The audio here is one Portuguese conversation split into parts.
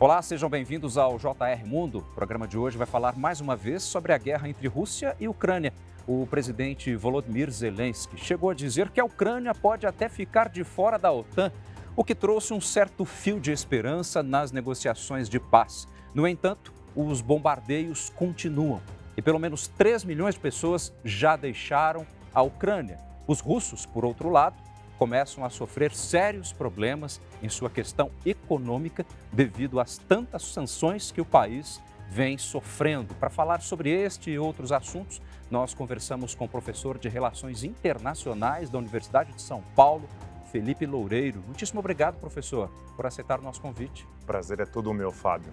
Olá, sejam bem-vindos ao JR Mundo. O programa de hoje vai falar mais uma vez sobre a guerra entre Rússia e Ucrânia. O presidente Volodymyr Zelensky chegou a dizer que a Ucrânia pode até ficar de fora da OTAN, o que trouxe um certo fio de esperança nas negociações de paz. No entanto, os bombardeios continuam e pelo menos 3 milhões de pessoas já deixaram a Ucrânia. Os russos, por outro lado, começam a sofrer sérios problemas em sua questão econômica devido às tantas sanções que o país vem sofrendo. Para falar sobre este e outros assuntos, nós conversamos com o professor de Relações Internacionais da Universidade de São Paulo, Felipe Loureiro. Muitíssimo obrigado, professor, por aceitar o nosso convite. Prazer é todo meu, Fábio.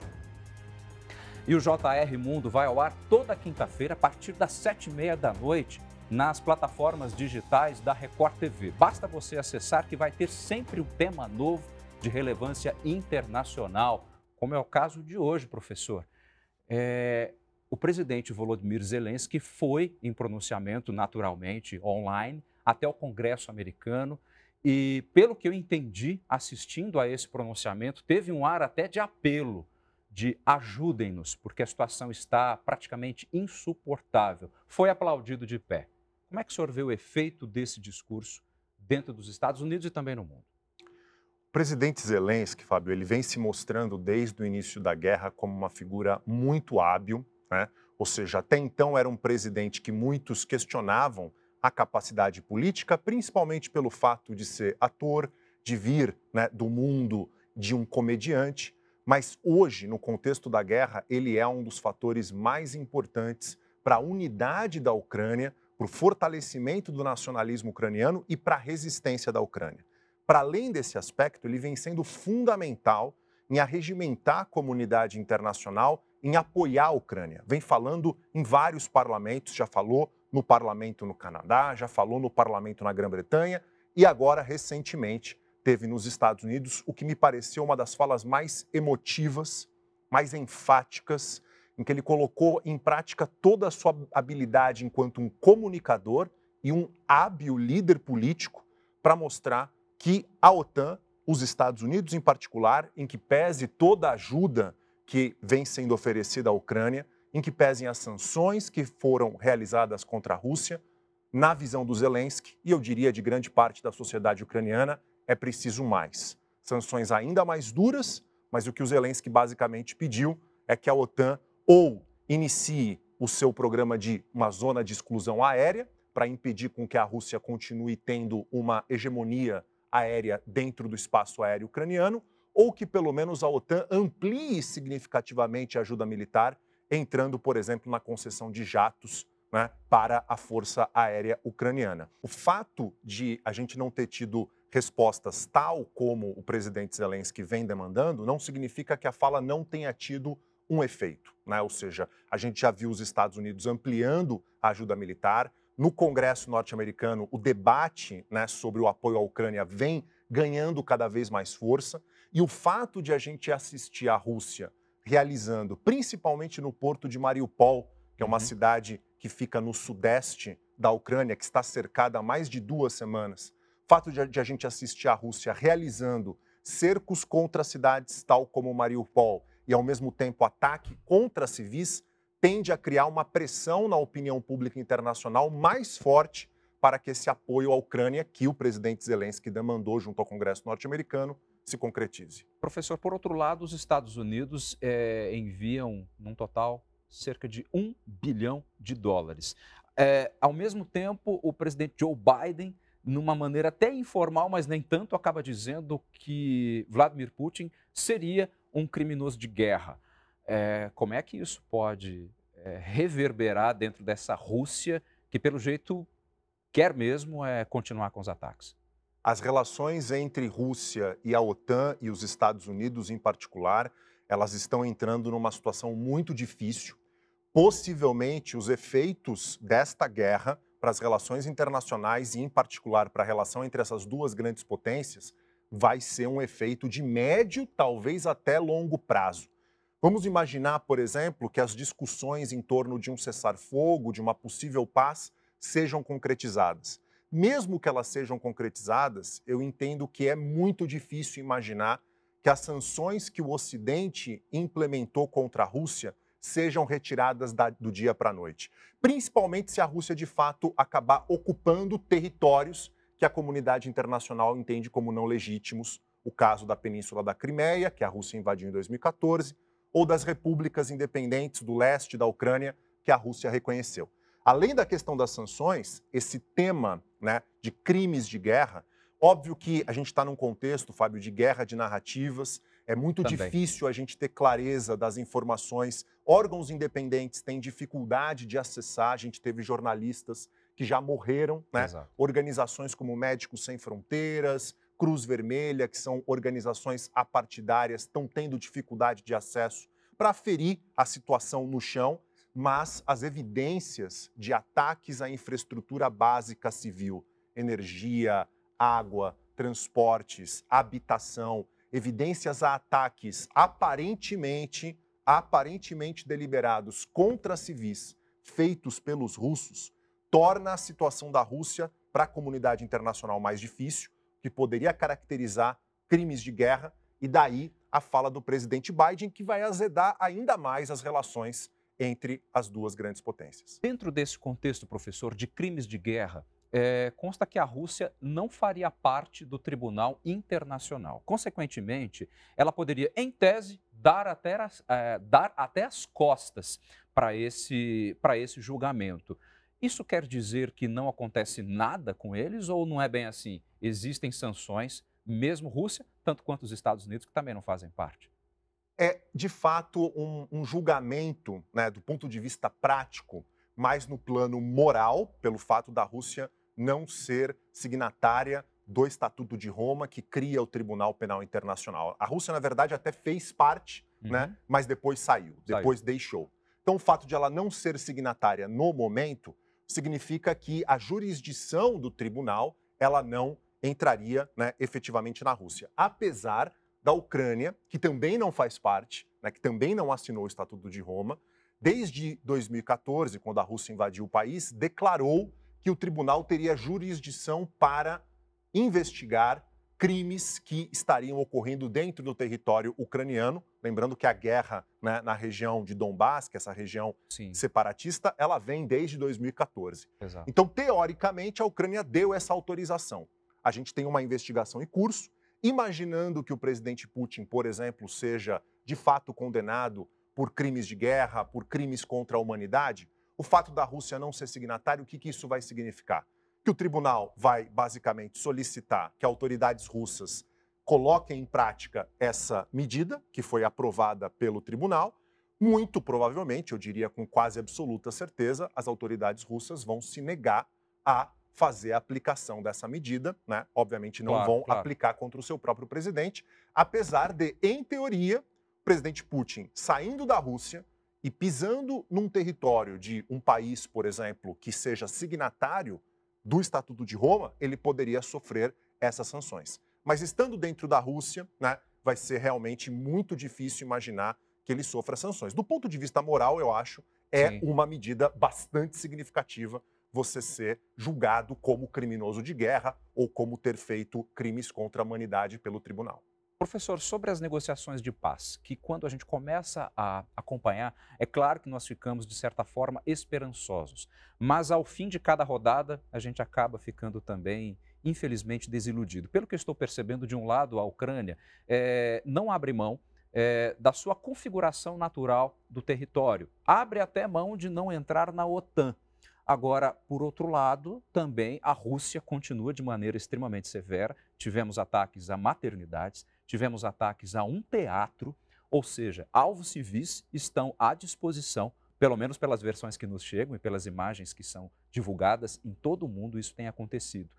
E o JR Mundo vai ao ar toda quinta-feira, a partir das sete e meia da noite nas plataformas digitais da Record TV. Basta você acessar que vai ter sempre um tema novo de relevância internacional, como é o caso de hoje, professor. É, o presidente Volodymyr Zelensky foi em pronunciamento, naturalmente, online, até o Congresso americano. E, pelo que eu entendi, assistindo a esse pronunciamento, teve um ar até de apelo, de ajudem-nos, porque a situação está praticamente insuportável. Foi aplaudido de pé. Como é que o senhor vê o efeito desse discurso dentro dos Estados Unidos e também no mundo? O presidente Zelensky, Fábio, ele vem se mostrando desde o início da guerra como uma figura muito hábil, né? ou seja, até então era um presidente que muitos questionavam a capacidade política, principalmente pelo fato de ser ator, de vir né, do mundo de um comediante, mas hoje, no contexto da guerra, ele é um dos fatores mais importantes para a unidade da Ucrânia, para o fortalecimento do nacionalismo ucraniano e para a resistência da Ucrânia. Para além desse aspecto, ele vem sendo fundamental em arregimentar a comunidade internacional, em apoiar a Ucrânia. Vem falando em vários parlamentos, já falou no parlamento no Canadá, já falou no parlamento na Grã-Bretanha e agora, recentemente, teve nos Estados Unidos o que me pareceu uma das falas mais emotivas, mais enfáticas em que ele colocou em prática toda a sua habilidade enquanto um comunicador e um hábil líder político para mostrar que a OTAN, os Estados Unidos em particular, em que pese toda a ajuda que vem sendo oferecida à Ucrânia, em que pesem as sanções que foram realizadas contra a Rússia, na visão do Zelensky, e eu diria de grande parte da sociedade ucraniana, é preciso mais. Sanções ainda mais duras, mas o que o Zelensky basicamente pediu é que a OTAN ou inicie o seu programa de uma zona de exclusão aérea para impedir com que a Rússia continue tendo uma hegemonia aérea dentro do espaço aéreo ucraniano, ou que pelo menos a OTAN amplie significativamente a ajuda militar, entrando, por exemplo, na concessão de jatos né, para a Força Aérea Ucraniana. O fato de a gente não ter tido respostas tal como o presidente Zelensky vem demandando não significa que a fala não tenha tido um efeito. Né? Ou seja, a gente já viu os Estados Unidos ampliando a ajuda militar. No Congresso norte-americano, o debate né, sobre o apoio à Ucrânia vem ganhando cada vez mais força. E o fato de a gente assistir a Rússia realizando, principalmente no porto de Mariupol, que é uma uhum. cidade que fica no sudeste da Ucrânia, que está cercada há mais de duas semanas, o fato de, de a gente assistir a Rússia realizando cercos contra cidades tal como Mariupol e, ao mesmo tempo, ataque contra civis, tende a criar uma pressão na opinião pública internacional mais forte para que esse apoio à Ucrânia, que o presidente Zelensky demandou junto ao Congresso norte-americano, se concretize. Professor, por outro lado, os Estados Unidos é, enviam, num total, cerca de um bilhão de dólares. É, ao mesmo tempo, o presidente Joe Biden, numa maneira até informal, mas nem tanto, acaba dizendo que Vladimir Putin seria um criminoso de guerra. É, como é que isso pode é, reverberar dentro dessa Rússia que, pelo jeito, quer mesmo é, continuar com os ataques? As relações entre Rússia e a OTAN e os Estados Unidos, em particular, elas estão entrando numa situação muito difícil. Possivelmente, os efeitos desta guerra para as relações internacionais e, em particular, para a relação entre essas duas grandes potências, vai ser um efeito de médio, talvez até longo prazo. Vamos imaginar, por exemplo, que as discussões em torno de um cessar-fogo, de uma possível paz, sejam concretizadas. Mesmo que elas sejam concretizadas, eu entendo que é muito difícil imaginar que as sanções que o Ocidente implementou contra a Rússia sejam retiradas da, do dia para a noite. Principalmente se a Rússia, de fato, acabar ocupando territórios que a comunidade internacional entende como não legítimos. O caso da Península da Crimeia, que a Rússia invadiu em 2014, ou das repúblicas independentes do leste da Ucrânia, que a Rússia reconheceu. Além da questão das sanções, esse tema né, de crimes de guerra, óbvio que a gente está num contexto, Fábio, de guerra de narrativas, é muito Também. difícil a gente ter clareza das informações. Órgãos independentes têm dificuldade de acessar. A gente teve jornalistas que já morreram, né? Organizações como Médicos Sem Fronteiras, Cruz Vermelha, que são organizações apartidárias, estão tendo dificuldade de acesso para ferir a situação no chão, mas as evidências de ataques à infraestrutura básica civil, energia, água, transportes, habitação, evidências a ataques aparentemente, aparentemente deliberados contra civis feitos pelos russos, torna a situação da Rússia para a comunidade internacional mais difícil, que poderia caracterizar crimes de guerra, e daí a fala do presidente Biden, que vai azedar ainda mais as relações entre as duas grandes potências. Dentro desse contexto, professor, de crimes de guerra, é, consta que a Rússia não faria parte do Tribunal Internacional. Consequentemente, ela poderia, em tese, dar até as, é, dar até as costas para esse, esse julgamento. Isso quer dizer que não acontece nada com eles ou não é bem assim? Existem sanções, mesmo Rússia, tanto quanto os Estados Unidos, que também não fazem parte. É, de fato, um, um julgamento, né, do ponto de vista prático, mais no plano moral, pelo fato da Rússia não ser signatária do Estatuto de Roma, que cria o Tribunal Penal Internacional. A Rússia, na verdade, até fez parte, uhum. né, mas depois saiu, depois saiu. deixou. Então, o fato de ela não ser signatária no momento significa que a jurisdição do tribunal ela não entraria né, efetivamente na Rússia. Apesar da Ucrânia, que também não faz parte, né, que também não assinou o Estatuto de Roma, desde 2014, quando a Rússia invadiu o país, declarou que o tribunal teria jurisdição para investigar crimes que estariam ocorrendo dentro do território ucraniano. Lembrando que a guerra né, na região de Donbass, que é essa região Sim. separatista, ela vem desde 2014. Exato. Então, teoricamente, a Ucrânia deu essa autorização. A gente tem uma investigação em curso, imaginando que o presidente Putin, por exemplo, seja de fato condenado por crimes de guerra, por crimes contra a humanidade, o fato da Rússia não ser signatário, o que, que isso vai significar? Que o tribunal vai basicamente solicitar que autoridades russas coloquem em prática essa medida, que foi aprovada pelo tribunal. Muito provavelmente, eu diria com quase absoluta certeza, as autoridades russas vão se negar a fazer a aplicação dessa medida, né? Obviamente não claro, vão claro. aplicar contra o seu próprio presidente, apesar de, em teoria, o presidente Putin saindo da Rússia e pisando num território de um país, por exemplo, que seja signatário do Estatuto de Roma, ele poderia sofrer essas sanções. Mas estando dentro da Rússia, né, vai ser realmente muito difícil imaginar que ele sofra sanções. Do ponto de vista moral, eu acho, é Sim. uma medida bastante significativa você ser julgado como criminoso de guerra ou como ter feito crimes contra a humanidade pelo tribunal. Professor, sobre as negociações de paz, que quando a gente começa a acompanhar, é claro que nós ficamos, de certa forma, esperançosos. Mas ao fim de cada rodada, a gente acaba ficando também, infelizmente, desiludido. Pelo que eu estou percebendo, de um lado, a Ucrânia é, não abre mão é, da sua configuração natural do território. Abre até mão de não entrar na OTAN. Agora, por outro lado, também a Rússia continua de maneira extremamente severa. Tivemos ataques a maternidades, tivemos ataques a um teatro, ou seja, alvos civis estão à disposição, pelo menos pelas versões que nos chegam e pelas imagens que são divulgadas em todo o mundo, isso tem acontecido.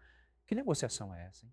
Que negociação é essa? Hein?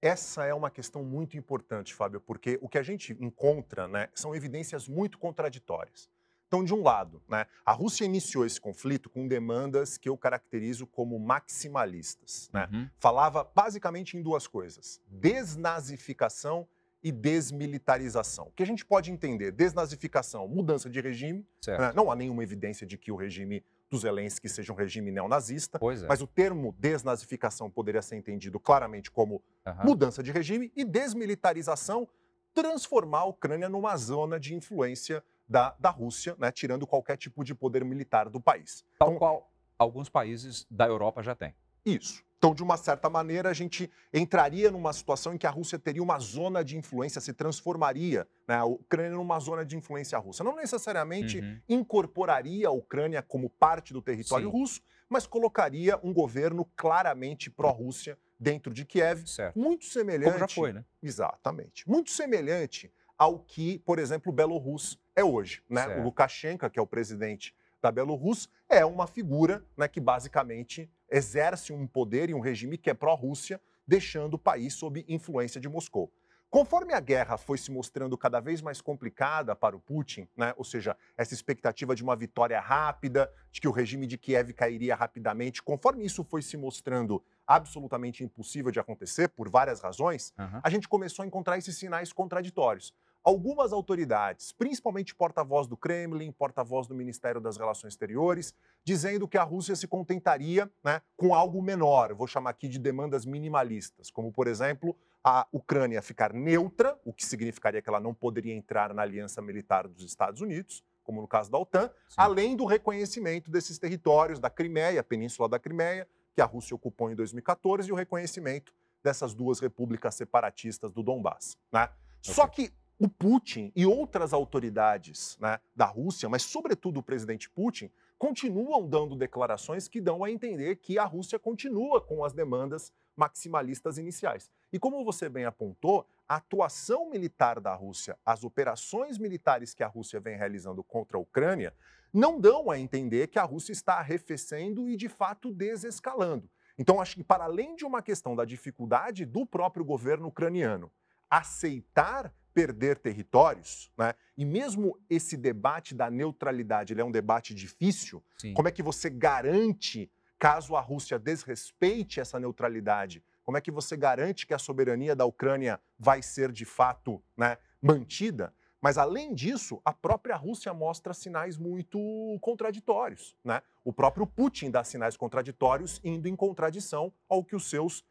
Essa é uma questão muito importante, Fábio, porque o que a gente encontra né, são evidências muito contraditórias. Então, de um lado, né, a Rússia iniciou esse conflito com demandas que eu caracterizo como maximalistas. Né? Uhum. Falava basicamente em duas coisas: desnazificação e desmilitarização. O que a gente pode entender? Desnazificação, mudança de regime. Né? Não há nenhuma evidência de que o regime dos Zelensky seja um regime neonazista, é. mas o termo desnazificação poderia ser entendido claramente como uhum. mudança de regime e desmilitarização transformar a Ucrânia numa zona de influência da, da Rússia, né, tirando qualquer tipo de poder militar do país. Tal então, qual alguns países da Europa já têm. Isso. Então, de uma certa maneira, a gente entraria numa situação em que a Rússia teria uma zona de influência, se transformaria né, a Ucrânia numa zona de influência russa. Não necessariamente uhum. incorporaria a Ucrânia como parte do território Sim. russo, mas colocaria um governo claramente pró-Rússia dentro de Kiev, certo. muito semelhante. Como já foi, né? Exatamente. Muito semelhante ao que, por exemplo, o Belarus é hoje. Né? O Lukashenko, que é o presidente da Belarus, é uma figura né, que basicamente exerce um poder e um regime que é pró-Rússia, deixando o país sob influência de Moscou. Conforme a guerra foi se mostrando cada vez mais complicada para o Putin, né, ou seja, essa expectativa de uma vitória rápida, de que o regime de Kiev cairia rapidamente, conforme isso foi se mostrando absolutamente impossível de acontecer, por várias razões, uhum. a gente começou a encontrar esses sinais contraditórios algumas autoridades, principalmente porta-voz do Kremlin, porta-voz do Ministério das Relações Exteriores, dizendo que a Rússia se contentaria né, com algo menor, vou chamar aqui de demandas minimalistas, como, por exemplo, a Ucrânia ficar neutra, o que significaria que ela não poderia entrar na aliança militar dos Estados Unidos, como no caso da OTAN, Sim. além do reconhecimento desses territórios da Crimeia, a Península da Crimeia, que a Rússia ocupou em 2014, e o reconhecimento dessas duas repúblicas separatistas do Donbass. Né? Okay. Só que o Putin e outras autoridades né, da Rússia, mas sobretudo o presidente Putin, continuam dando declarações que dão a entender que a Rússia continua com as demandas maximalistas iniciais. E como você bem apontou, a atuação militar da Rússia, as operações militares que a Rússia vem realizando contra a Ucrânia, não dão a entender que a Rússia está arrefecendo e de fato desescalando. Então, acho que para além de uma questão da dificuldade do próprio governo ucraniano aceitar perder territórios, né? E mesmo esse debate da neutralidade, ele é um debate difícil. Sim. Como é que você garante, caso a Rússia desrespeite essa neutralidade, como é que você garante que a soberania da Ucrânia vai ser de fato né, mantida? Mas, além disso, a própria Rússia mostra sinais muito contraditórios. Né? O próprio Putin dá sinais contraditórios, indo em contradição ao que os seus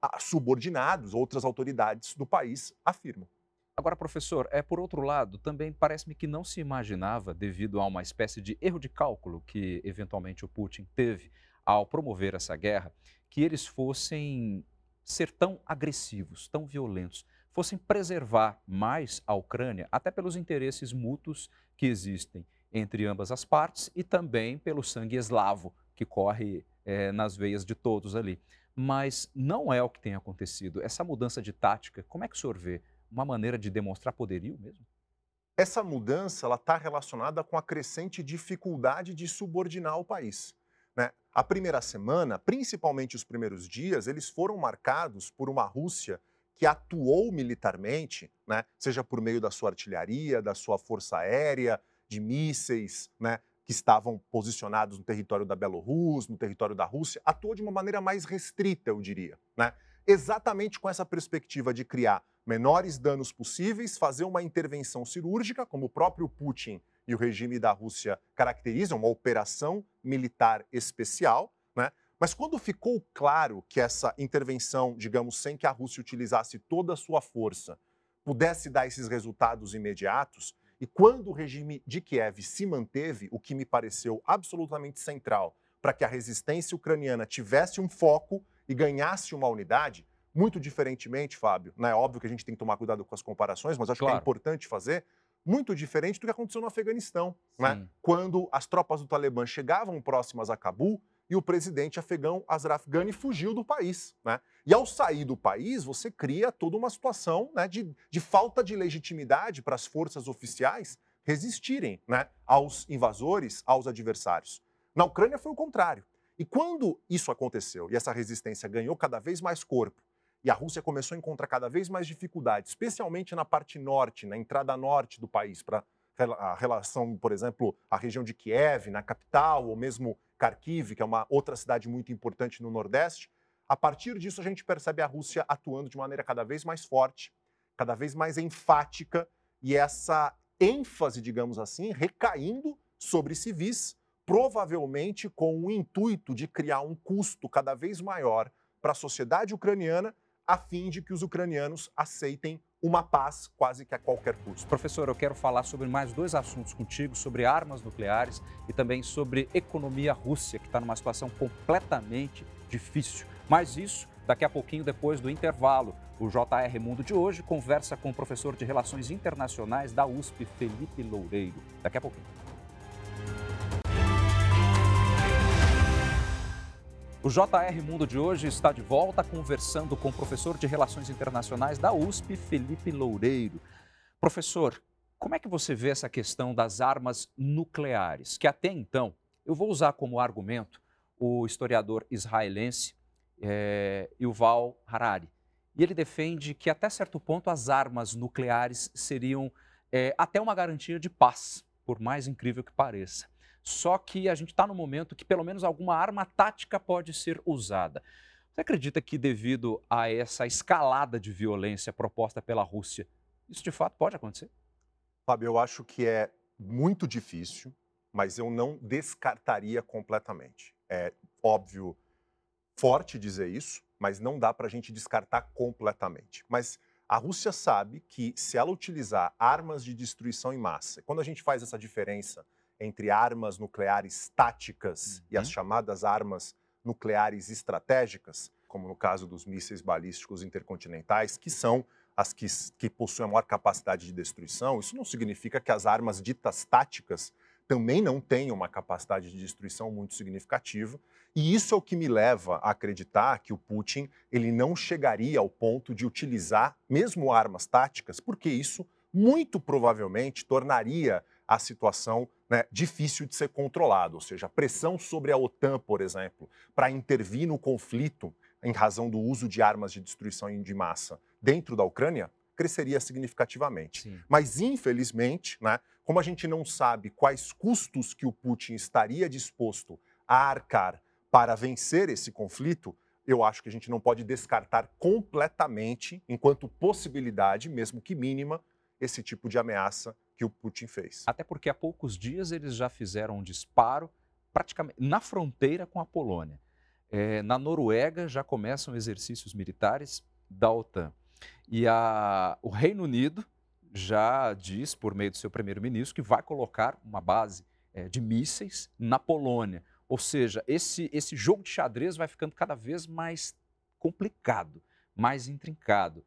ah, subordinados, outras autoridades do país afirmam. Agora, professor, é por outro lado, também parece-me que não se imaginava, devido a uma espécie de erro de cálculo que eventualmente o Putin teve ao promover essa guerra, que eles fossem ser tão agressivos, tão violentos, fossem preservar mais a Ucrânia, até pelos interesses mútuos que existem entre ambas as partes e também pelo sangue eslavo que corre é, nas veias de todos ali. Mas não é o que tem acontecido. Essa mudança de tática, como é que o senhor vê? Uma maneira de demonstrar poderio mesmo? Essa mudança está relacionada com a crescente dificuldade de subordinar o país. Né? A primeira semana, principalmente os primeiros dias, eles foram marcados por uma Rússia que atuou militarmente, né? seja por meio da sua artilharia, da sua força aérea, de mísseis, né? que estavam posicionados no território da Bielorrússia, no território da Rússia, atuou de uma maneira mais restrita, eu diria. Né? Exatamente com essa perspectiva de criar menores danos possíveis, fazer uma intervenção cirúrgica, como o próprio Putin e o regime da Rússia caracterizam, uma operação militar especial, né? Mas quando ficou claro que essa intervenção, digamos, sem que a Rússia utilizasse toda a sua força, pudesse dar esses resultados imediatos, e quando o regime de Kiev se manteve, o que me pareceu absolutamente central para que a resistência ucraniana tivesse um foco e ganhasse uma unidade, muito diferentemente, Fábio, né? É óbvio que a gente tem que tomar cuidado com as comparações, mas acho claro. que é importante fazer, muito diferente do que aconteceu no Afeganistão, né? Quando as tropas do Talibã chegavam próximas a Cabul e o presidente afegão Ashraf Ghani fugiu do país, né? E ao sair do país, você cria toda uma situação né, de, de falta de legitimidade para as forças oficiais resistirem né, aos invasores, aos adversários. Na Ucrânia foi o contrário. E quando isso aconteceu e essa resistência ganhou cada vez mais corpo, e a Rússia começou a encontrar cada vez mais dificuldades, especialmente na parte norte, na entrada norte do país, para a relação, por exemplo, a região de Kiev, na capital, ou mesmo Kharkiv, que é uma outra cidade muito importante no Nordeste. A partir disso, a gente percebe a Rússia atuando de maneira cada vez mais forte, cada vez mais enfática, e essa ênfase, digamos assim, recaindo sobre civis, provavelmente com o intuito de criar um custo cada vez maior para a sociedade ucraniana a fim de que os ucranianos aceitem uma paz quase que a qualquer custo. Professor, eu quero falar sobre mais dois assuntos contigo, sobre armas nucleares e também sobre economia russa, que está numa situação completamente difícil. Mas isso daqui a pouquinho, depois do intervalo. O JR Mundo de hoje conversa com o professor de Relações Internacionais da USP, Felipe Loureiro. Daqui a pouquinho. O JR Mundo de hoje está de volta conversando com o professor de Relações Internacionais da USP, Felipe Loureiro. Professor, como é que você vê essa questão das armas nucleares? Que até então, eu vou usar como argumento o historiador israelense é, Yuval Harari. E ele defende que, até certo ponto, as armas nucleares seriam é, até uma garantia de paz, por mais incrível que pareça. Só que a gente está no momento que pelo menos alguma arma tática pode ser usada. Você acredita que, devido a essa escalada de violência proposta pela Rússia, isso de fato pode acontecer? Fábio, eu acho que é muito difícil, mas eu não descartaria completamente. É óbvio, forte dizer isso, mas não dá para a gente descartar completamente. Mas a Rússia sabe que se ela utilizar armas de destruição em massa, quando a gente faz essa diferença entre armas nucleares táticas uhum. e as uhum. chamadas armas nucleares estratégicas, como no caso dos mísseis balísticos intercontinentais, que são as que, que possuem a maior capacidade de destruição, isso não significa que as armas ditas táticas também não tenham uma capacidade de destruição muito significativa. E isso é o que me leva a acreditar que o Putin ele não chegaria ao ponto de utilizar mesmo armas táticas, porque isso muito provavelmente tornaria a situação né, difícil de ser controlada, ou seja, a pressão sobre a OTAN, por exemplo, para intervir no conflito em razão do uso de armas de destruição de massa dentro da Ucrânia cresceria significativamente. Sim. Mas, infelizmente, né, como a gente não sabe quais custos que o Putin estaria disposto a arcar para vencer esse conflito, eu acho que a gente não pode descartar completamente, enquanto possibilidade, mesmo que mínima, esse tipo de ameaça que o Putin fez. Até porque há poucos dias eles já fizeram um disparo praticamente na fronteira com a Polônia. É, na Noruega já começam exercícios militares da OTAN. E a, o Reino Unido já diz, por meio do seu primeiro-ministro, que vai colocar uma base é, de mísseis na Polônia. Ou seja, esse, esse jogo de xadrez vai ficando cada vez mais complicado, mais intrincado.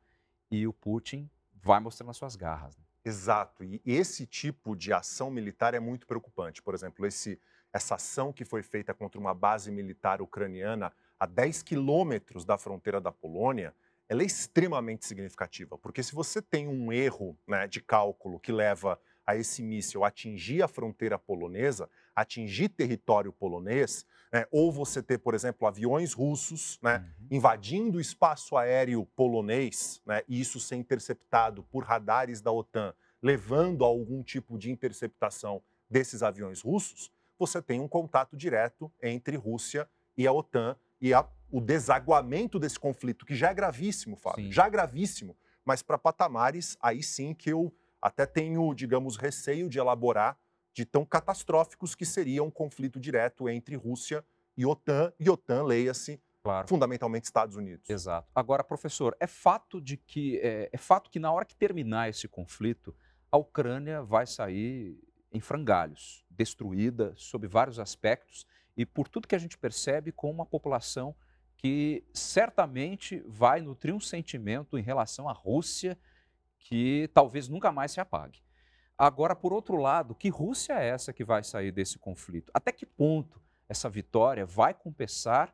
E o Putin vai mostrando as suas garras. Né? Exato. E esse tipo de ação militar é muito preocupante. Por exemplo, esse, essa ação que foi feita contra uma base militar ucraniana a 10 quilômetros da fronteira da Polônia ela é extremamente significativa, porque se você tem um erro né, de cálculo que leva a esse míssil atingir a fronteira polonesa, atingir território polonês, né, ou você ter, por exemplo, aviões russos né, uhum. invadindo o espaço aéreo polonês, né, e isso ser interceptado por radares da OTAN, levando a algum tipo de interceptação desses aviões russos, você tem um contato direto entre Rússia e a OTAN e a o desaguamento desse conflito, que já é gravíssimo, Fábio, sim. já é gravíssimo, mas para patamares aí sim que eu até tenho, digamos, receio de elaborar de tão catastróficos que seria um conflito direto entre Rússia e OTAN, e OTAN, leia-se, claro. fundamentalmente Estados Unidos. Exato. Agora, professor, é fato de que é, é fato que na hora que terminar esse conflito, a Ucrânia vai sair em frangalhos, destruída sob vários aspectos e por tudo que a gente percebe com uma população que certamente vai nutrir um sentimento em relação à Rússia que talvez nunca mais se apague. Agora, por outro lado, que Rússia é essa que vai sair desse conflito? Até que ponto essa vitória vai compensar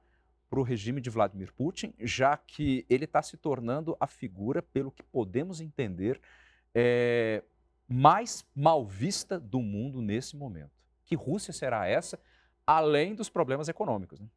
para o regime de Vladimir Putin, já que ele está se tornando a figura, pelo que podemos entender, é, mais mal vista do mundo nesse momento? Que Rússia será essa, além dos problemas econômicos? Né?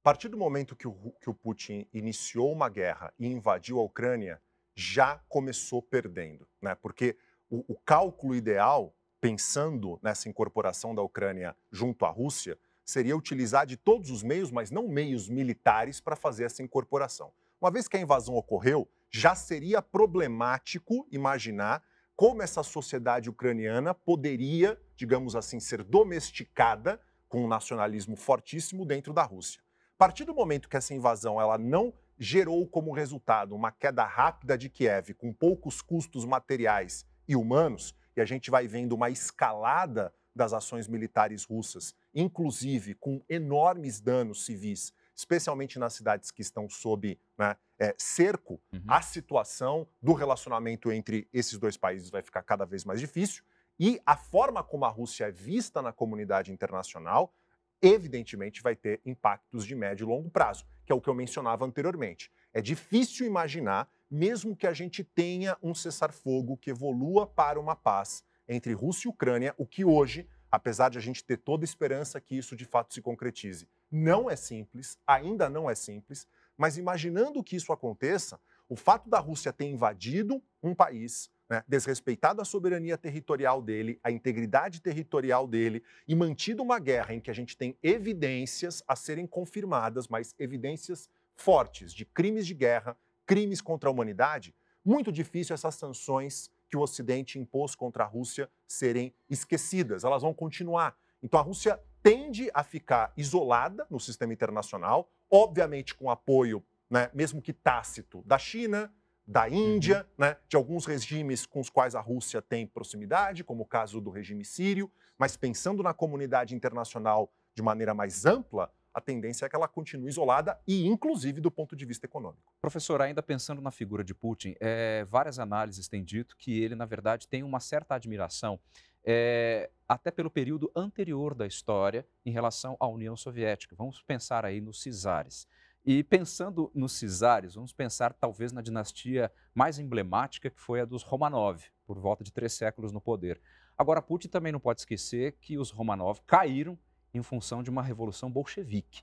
A partir do momento que o, que o Putin iniciou uma guerra e invadiu a Ucrânia, já começou perdendo, né? Porque o, o cálculo ideal, pensando nessa incorporação da Ucrânia junto à Rússia, seria utilizar de todos os meios, mas não meios militares, para fazer essa incorporação. Uma vez que a invasão ocorreu, já seria problemático imaginar como essa sociedade ucraniana poderia, digamos assim, ser domesticada com um nacionalismo fortíssimo dentro da Rússia. A partir do momento que essa invasão ela não gerou como resultado uma queda rápida de Kiev com poucos custos materiais e humanos, e a gente vai vendo uma escalada das ações militares russas, inclusive com enormes danos civis, especialmente nas cidades que estão sob né, é, cerco, uhum. a situação do relacionamento entre esses dois países vai ficar cada vez mais difícil. E a forma como a Rússia é vista na comunidade internacional, evidentemente, vai ter impactos de médio e longo prazo, que é o que eu mencionava anteriormente. É difícil imaginar, mesmo que a gente tenha um cessar-fogo que evolua para uma paz entre Rússia e Ucrânia, o que hoje apesar de a gente ter toda esperança que isso de fato se concretize. Não é simples, ainda não é simples, mas imaginando que isso aconteça, o fato da Rússia ter invadido um país, né, desrespeitado a soberania territorial dele, a integridade territorial dele e mantido uma guerra em que a gente tem evidências a serem confirmadas, mas evidências fortes de crimes de guerra, crimes contra a humanidade, muito difícil essas sanções que o Ocidente impôs contra a Rússia serem esquecidas, elas vão continuar. Então a Rússia tende a ficar isolada no sistema internacional, obviamente com apoio, né, mesmo que tácito, da China, da Índia, uhum. né, de alguns regimes com os quais a Rússia tem proximidade, como o caso do regime sírio, mas pensando na comunidade internacional de maneira mais ampla, a tendência é que ela continue isolada e, inclusive, do ponto de vista econômico. Professor, ainda pensando na figura de Putin, é, várias análises têm dito que ele, na verdade, tem uma certa admiração, é, até pelo período anterior da história, em relação à União Soviética. Vamos pensar aí nos Cisares. E pensando nos Cisares, vamos pensar talvez na dinastia mais emblemática, que foi a dos Romanov, por volta de três séculos no poder. Agora, Putin também não pode esquecer que os Romanov caíram em função de uma revolução bolchevique.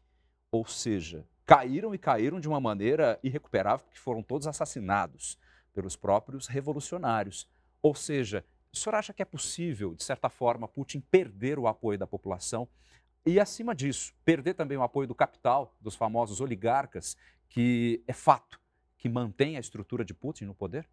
Ou seja, caíram e caíram de uma maneira irrecuperável, porque foram todos assassinados pelos próprios revolucionários. Ou seja, o senhor acha que é possível, de certa forma, Putin perder o apoio da população e, acima disso, perder também o apoio do capital, dos famosos oligarcas, que é fato que mantém a estrutura de Putin no poder?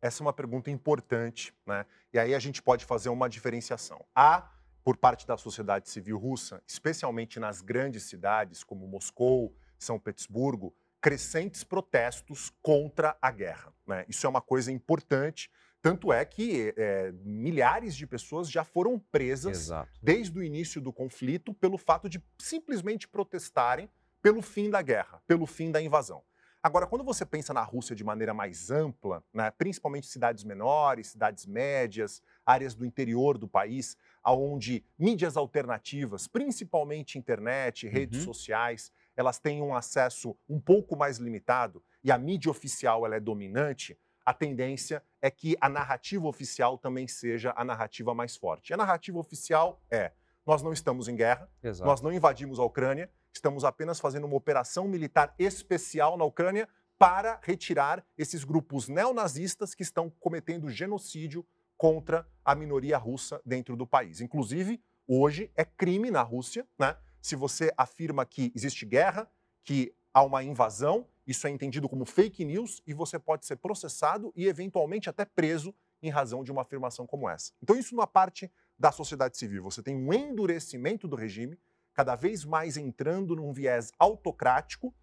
Essa é uma pergunta importante, né? E aí a gente pode fazer uma diferenciação. Há por parte da sociedade civil russa, especialmente nas grandes cidades como Moscou, São Petersburgo, crescentes protestos contra a guerra. Né? Isso é uma coisa importante. Tanto é que é, milhares de pessoas já foram presas Exato. desde o início do conflito pelo fato de simplesmente protestarem pelo fim da guerra, pelo fim da invasão. Agora, quando você pensa na Rússia de maneira mais ampla, né, principalmente cidades menores, cidades médias, áreas do interior do país, aonde mídias alternativas, principalmente internet, redes uhum. sociais, elas têm um acesso um pouco mais limitado e a mídia oficial ela é dominante, a tendência é que a narrativa oficial também seja a narrativa mais forte. A narrativa oficial é: nós não estamos em guerra, Exato. nós não invadimos a Ucrânia, Estamos apenas fazendo uma operação militar especial na Ucrânia para retirar esses grupos neonazistas que estão cometendo genocídio contra a minoria russa dentro do país. Inclusive, hoje é crime na Rússia, né? Se você afirma que existe guerra, que há uma invasão, isso é entendido como fake news e você pode ser processado e eventualmente até preso em razão de uma afirmação como essa. Então, isso na parte da sociedade civil. Você tem um endurecimento do regime, cada vez mais entrando num viés autocrático.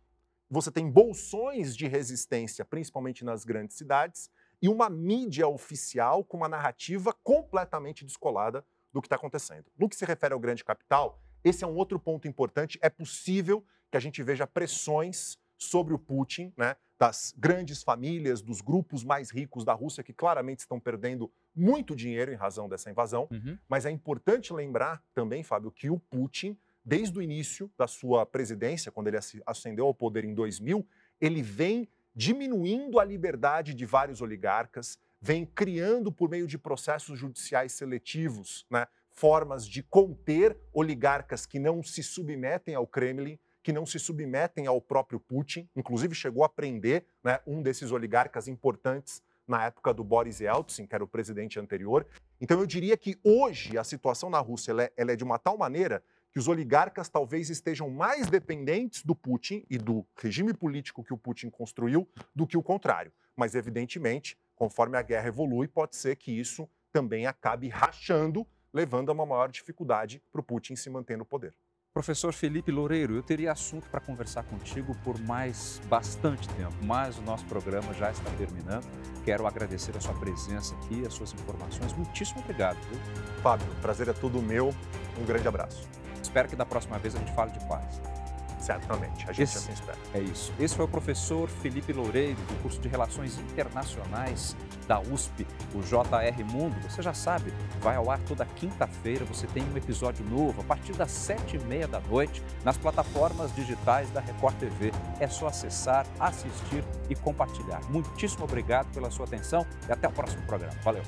Você tem bolsões de resistência, principalmente nas grandes cidades, e uma mídia oficial com uma narrativa completamente descolada do que está acontecendo. No que se refere ao grande capital, esse é um outro ponto importante. É possível que a gente veja pressões sobre o Putin, né, das grandes famílias, dos grupos mais ricos da Rússia, que claramente estão perdendo muito dinheiro em razão dessa invasão. Uhum. Mas é importante lembrar também, Fábio, que o Putin desde o início da sua presidência, quando ele ascendeu ao poder em 2000, ele vem diminuindo a liberdade de vários oligarcas, vem criando, por meio de processos judiciais seletivos, né, formas de conter oligarcas que não se submetem ao Kremlin, que não se submetem ao próprio Putin. Inclusive, chegou a prender né, um desses oligarcas importantes na época do Boris Yeltsin, que era o presidente anterior. Então, eu diria que hoje a situação na Rússia ela é, ela é de uma tal maneira que os oligarcas talvez estejam mais dependentes do Putin e do regime político que o Putin construiu do que o contrário. Mas, evidentemente, conforme a guerra evolui, pode ser que isso também acabe rachando, levando a uma maior dificuldade para o Putin se manter no poder. Professor Felipe Loureiro, eu teria assunto para conversar contigo por mais bastante tempo, mas o nosso programa já está terminando. Quero agradecer a sua presença aqui, as suas informações. Muitíssimo obrigado. Viu? Fábio, prazer é todo meu. Um grande abraço. Espero que da próxima vez a gente fale de paz. Certamente, a gente Esse, assim espera. É isso. Esse foi o professor Felipe Loureiro, do curso de Relações Internacionais da USP, o JR Mundo. Você já sabe, vai ao ar toda quinta-feira. Você tem um episódio novo a partir das sete e meia da noite nas plataformas digitais da Record TV. É só acessar, assistir e compartilhar. Muitíssimo obrigado pela sua atenção e até o próximo programa. Valeu!